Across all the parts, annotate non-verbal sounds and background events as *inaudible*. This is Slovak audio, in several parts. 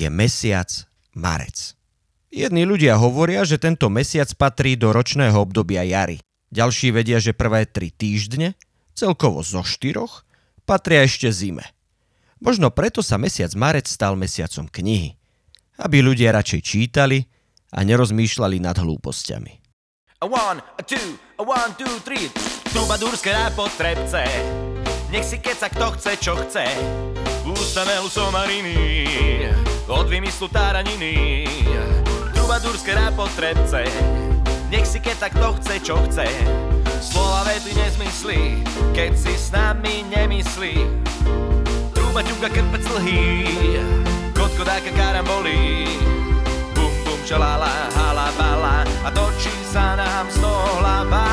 je mesiac marec. Jedni ľudia hovoria, že tento mesiac patrí do ročného obdobia jary. Ďalší vedia, že prvé tri týždne, celkovo zo štyroch, patria ešte zime. Možno preto sa mesiac marec stal mesiacom knihy. Aby ľudia radšej čítali a nerozmýšľali nad hlúpostiami. A one, a two, a one, two, three. Trubadúrske potrebce. Nech si keca kto chce, čo chce. Ústa somariny, od vymyslu táraniny. Trubadúrske potrebce. Nech si keca kto chce, čo chce. Slova vety nezmyslí, keď si s nami nemyslí. Truba ťuka krpec lhý, kotko dáka karambolí. Bum bum čalala, hala bala a točí sa nám z toho hlava.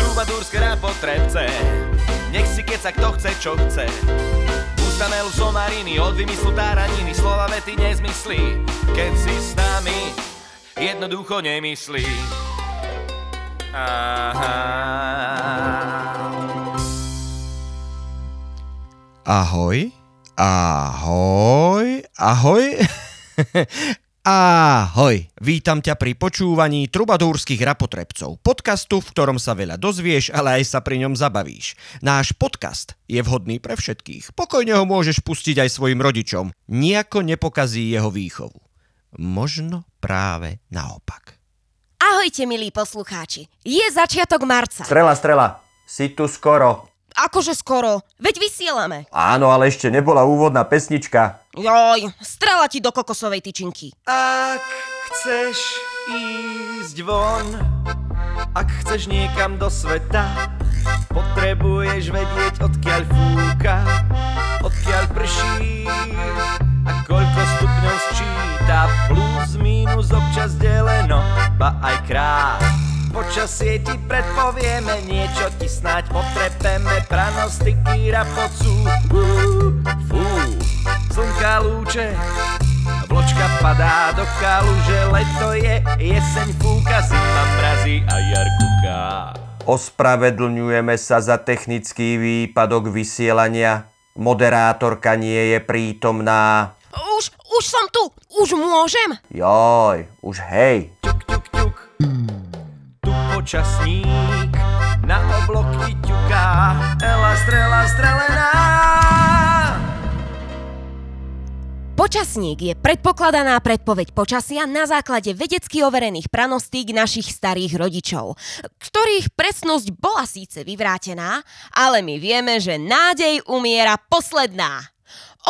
Trubadúrske potrebce, nech si keca kto chce, čo chce. Ústanel somariny, od vymyslu táraniny, slova vety nezmyslí, keď si s nami jednoducho nemyslí. Ahoj, ahoj, ahoj. *laughs* Ahoj, vítam ťa pri počúvaní Trubadúrskych rapotrebcov, podcastu, v ktorom sa veľa dozvieš, ale aj sa pri ňom zabavíš. Náš podcast je vhodný pre všetkých. Pokojne ho môžeš pustiť aj svojim rodičom. Nijako nepokazí jeho výchovu. Možno práve naopak. Ahojte, milí poslucháči. Je začiatok marca. Strela, strela, si tu skoro. Akože skoro, veď vysielame. Áno, ale ešte nebola úvodná pesnička. Joj, strela ti do kokosovej tyčinky. Ak chceš ísť von, ak chceš niekam do sveta, potrebuješ vedieť, odkiaľ fúka, odkiaľ prší a koľko stupňov sčíta, plus, minus, občas deleno, ba aj krát. Počasie ti predpovieme, niečo ti snáď potrepeme, pranostiky rapocu, fú, slnka lúče, vločka padá do kaluže, leto je, jeseň fúka, zima mrazí a jar kúká. Ospravedlňujeme sa za technický výpadok vysielania. Moderátorka nie je prítomná. Už, už som tu, už môžem? Joj, už hej. Počasník na obloky ťuká, Ela strela strelená. Počasník je predpokladaná predpoveď počasia na základe vedecky overených pranostík našich starých rodičov, ktorých presnosť bola síce vyvrátená, ale my vieme, že nádej umiera posledná.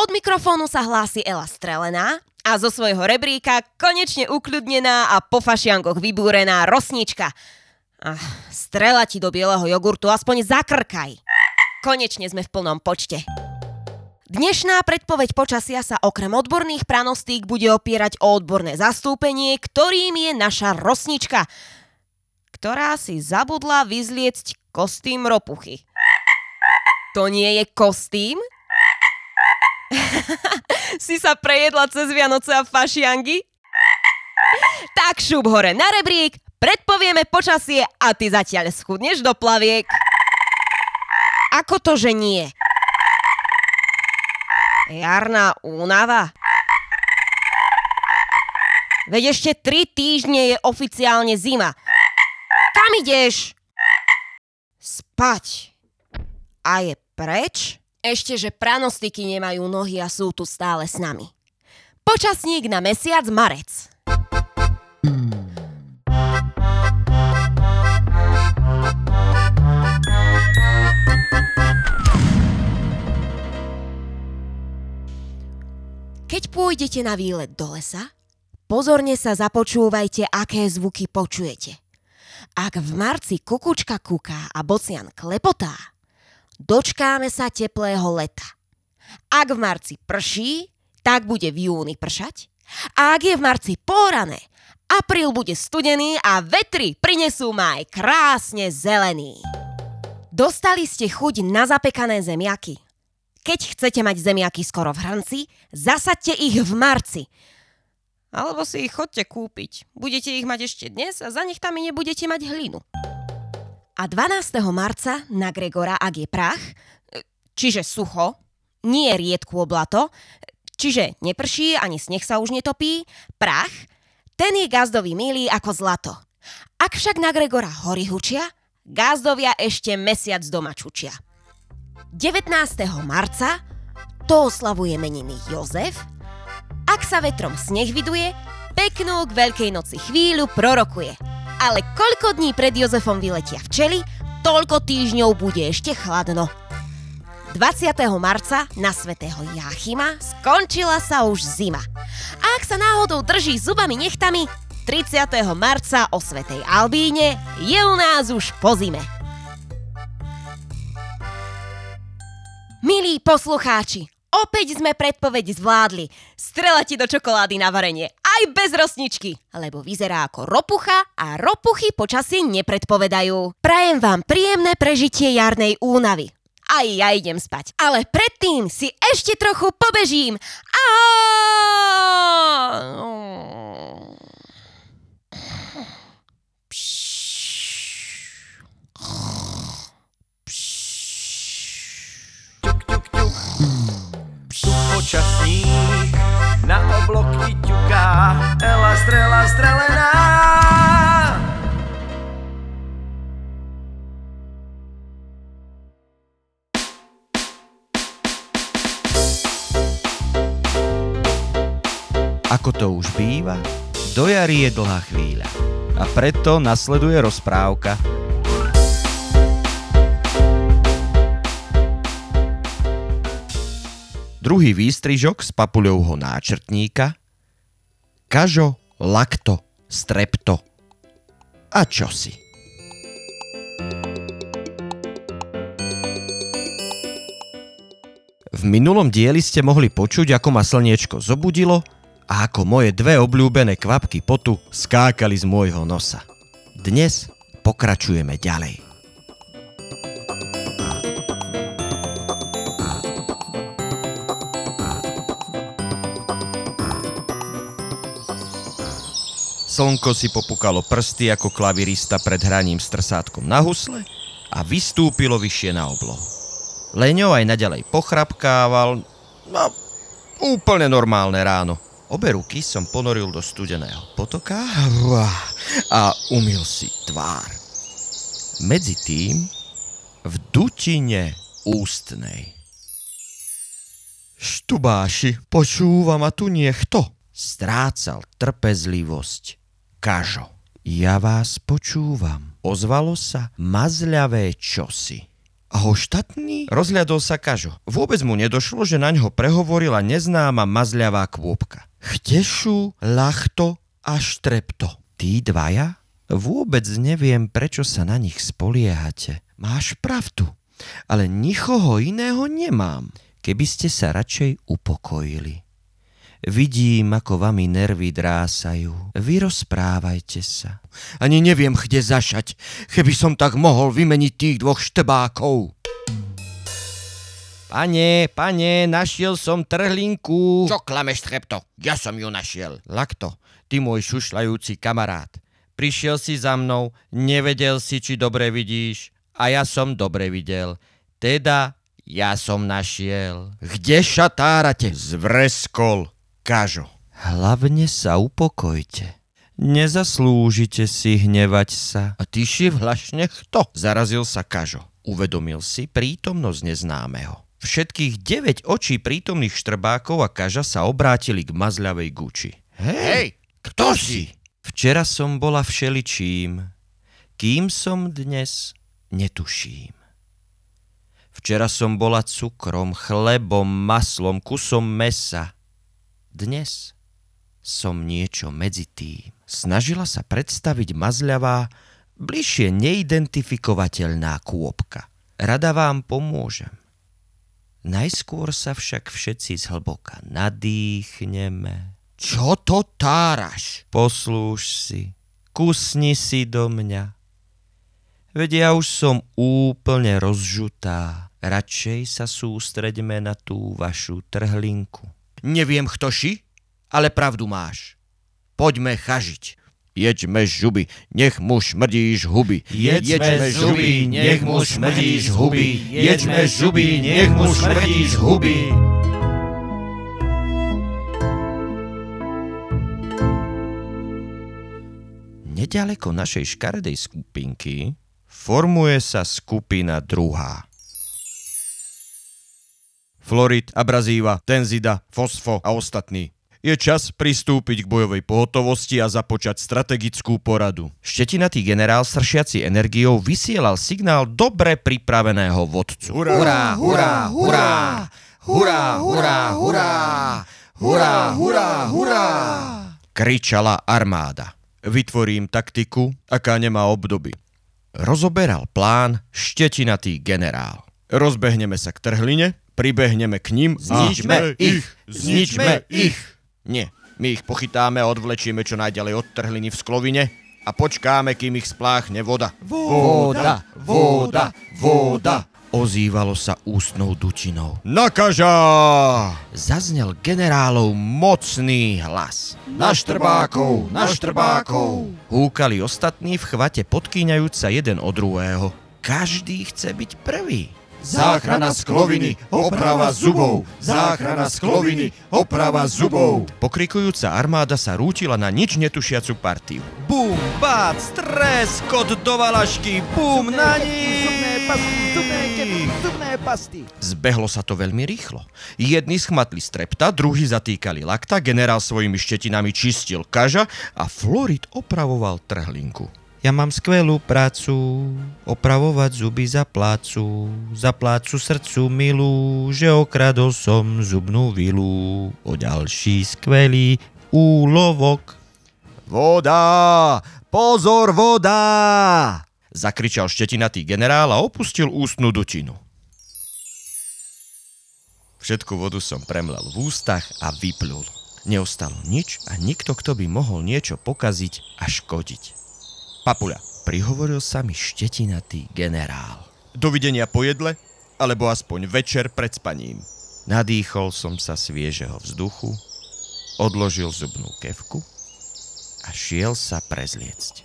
Od mikrofónu sa hlási Ela Strelená a zo svojho rebríka konečne ukľudnená a po fašiankoch vybúrená rosnička. Ach, strela ti do bieleho jogurtu, aspoň zakrkaj. Konečne sme v plnom počte. Dnešná predpoveď počasia sa okrem odborných pranostík bude opierať o odborné zastúpenie, ktorým je naša rosnička, ktorá si zabudla vyzliecť kostým ropuchy. To nie je kostým? *laughs* si sa prejedla cez Vianoce a fašiangy? Tak šup hore na rebrík, predpovieme počasie a ty zatiaľ schudneš do plaviek. Ako to, že nie? Jarná únava? Veď ešte tri týždne je oficiálne zima. Kam ideš? Spať. A je preč? Ešte, že pranostiky nemajú nohy a sú tu stále s nami. Počasník na mesiac marec. Pôjdete na výlet do lesa, pozorne sa započúvajte, aké zvuky počujete. Ak v marci kukučka kuká a bocian klepotá, dočkáme sa teplého leta. Ak v marci prší, tak bude v júni pršať. A ak je v marci porané, apríl bude studený a vetry prinesú maj krásne zelený. Dostali ste chuť na zapekané zemiaky? Keď chcete mať zemiaky skoro v hrnci, zasaďte ich v marci. Alebo si ich chodte kúpiť. Budete ich mať ešte dnes a za nechtami nebudete mať hlinu. A 12. marca na Gregora, ak je prach, čiže sucho, nie riedku oblato, čiže neprší ani sneh sa už netopí, prach, ten je gazdový milý ako zlato. Ak však na Gregora hory hučia, gazdovia ešte mesiac doma čučia. 19. marca to oslavuje meniny Jozef. Ak sa vetrom sneh viduje, peknú k Veľkej noci chvíľu prorokuje. Ale koľko dní pred Jozefom vyletia včely, toľko týždňov bude ešte chladno. 20. marca na svätého Jáchyma skončila sa už zima. A ak sa náhodou drží zubami nechtami, 30. marca o svätej Albíne je u nás už po zime. Milí poslucháči, opäť sme predpoveď zvládli. Strela ti do čokolády na varenie, aj bez rosničky, lebo vyzerá ako ropucha a ropuchy počasie nepredpovedajú. Prajem vám príjemné prežitie jarnej únavy. Aj ja idem spať, ale predtým si ešte trochu pobežím. Počasník Ela strela strelená. Ako to už býva, do jary je dlhá chvíľa. A preto nasleduje rozprávka. Druhý výstrižok z papuľovho náčrtníka. Kažo, lakto, strepto a čosi. V minulom dieli ste mohli počuť, ako ma slniečko zobudilo a ako moje dve obľúbené kvapky potu skákali z môjho nosa. Dnes pokračujeme ďalej. Slnko si popukalo prsty ako klavirista pred hraním s trsátkom na husle a vystúpilo vyššie na oblohu. Leňo aj naďalej pochrapkával, no úplne normálne ráno. Obe ruky som ponoril do studeného potoka a umil si tvár. Medzi tým v dutine ústnej. Štubáši, počúva ma tu niekto. Strácal trpezlivosť Kažo. Ja vás počúvam. Ozvalo sa mazľavé čosi. A hoštatný? Rozhľadol sa Kažo. Vôbec mu nedošlo, že na ňo prehovorila neznáma mazľavá kôpka. Chtešu, lachto a štrepto. Tí dvaja? Vôbec neviem, prečo sa na nich spoliehate. Máš pravdu, ale nikoho iného nemám. Keby ste sa radšej upokojili. Vidím, ako vami nervy drásajú. Vyrozprávajte sa. Ani neviem, kde zašať, keby som tak mohol vymeniť tých dvoch štebákov. Pane, pane, našiel som trhlinku. Čo klameš, Trepto? Ja som ju našiel. Lakto, ty môj šušľajúci kamarát. Prišiel si za mnou, nevedel si, či dobre vidíš, a ja som dobre videl. Teda ja som našiel. Kde šatárate? Zvreskol. Kažo. Hlavne sa upokojte. Nezaslúžite si hnevať sa. A ty si vlašne kto? Zarazil sa Kažo. Uvedomil si prítomnosť neznámeho. Všetkých 9 očí prítomných štrbákov a Kaža sa obrátili k mazľavej guči. Hej, kto si? Včera som bola všeličím, kým som dnes netuším. Včera som bola cukrom, chlebom, maslom, kusom mesa, dnes som niečo medzi tým. Snažila sa predstaviť mazľavá, bližšie neidentifikovateľná kôpka. Rada vám pomôžem. Najskôr sa však všetci zhlboka nadýchneme. Čo to táraš? Poslúž si, kusni si do mňa. Veď ja už som úplne rozžutá. Radšej sa sústreďme na tú vašu trhlinku. Neviem, kto ši, ale pravdu máš. Poďme chažiť. Jeďme žuby, nech mu šmrdíš huby. Jeďme žuby, nech mu šmrdíš huby. Jeďme žuby, nech mu šmrdíš huby. Nedaleko našej škaredej skupinky formuje sa skupina druhá. Florid, abrazíva, tenzida, fosfo a ostatní. Je čas pristúpiť k bojovej pohotovosti a započať strategickú poradu. Štetinatý generál sršiaci energiou vysielal signál dobre pripraveného vodcu. Hurá, hurá, hurá! Hurá, hurá, hurá! Hurá, hurá, hurá! Kričala armáda. Vytvorím taktiku, aká nemá obdoby. Rozoberal plán štetinatý generál. Rozbehneme sa k trhline, pribehneme k ním Zničme ich, zničme ich. Nie, my ich pochytáme a odvlečieme čo najďalej od trhliny v sklovine a počkáme, kým ich spláchne voda. Voda, voda, voda. Ozývalo sa ústnou dutinou. Nakaža! Zaznel generálov mocný hlas. Na štrbákov, na štrbákov. Húkali ostatní v chvate podkýňajúc sa jeden od druhého. Každý chce byť prvý. Záchrana skloviny, oprava zubov. Záchrana skloviny, oprava zubov. Pokrikujúca armáda sa rútila na nič netušiacu partiu. Bum, bác, stres, kod do valašky, bum, na nich! Zbehlo sa to veľmi rýchlo. Jedni schmatli strepta, druhí zatýkali lakta, generál svojimi štetinami čistil kaža a Florid opravoval trhlinku. Ja mám skvelú prácu, opravovať zuby za plácu, za plácu srdcu milú, že okradol som zubnú vilu o ďalší skvelý úlovok. Voda! Pozor, voda! Zakričal štetinatý generál a opustil ústnu dutinu. Všetku vodu som premlel v ústach a vyplul. Neostalo nič a nikto, kto by mohol niečo pokaziť a škodiť. Papuľa, prihovoril sa mi štetinatý generál. Dovidenia po jedle, alebo aspoň večer pred spaním. Nadýchol som sa sviežeho vzduchu, odložil zubnú kevku a šiel sa prezliecť.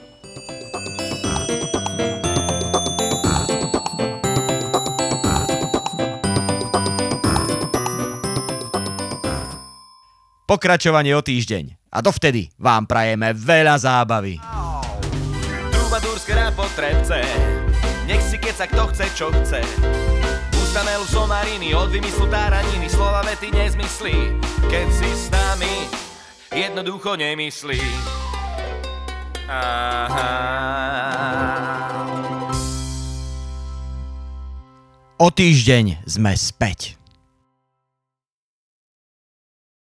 Pokračovanie o týždeň. A dovtedy vám prajeme veľa zábavy. Trubadúrske potrebce Nech si keca kto chce, čo chce Ustanel somariny od vymyslu táraniny Slova vety nezmyslí Keď si s nami jednoducho nemyslí Aha. O týždeň sme späť.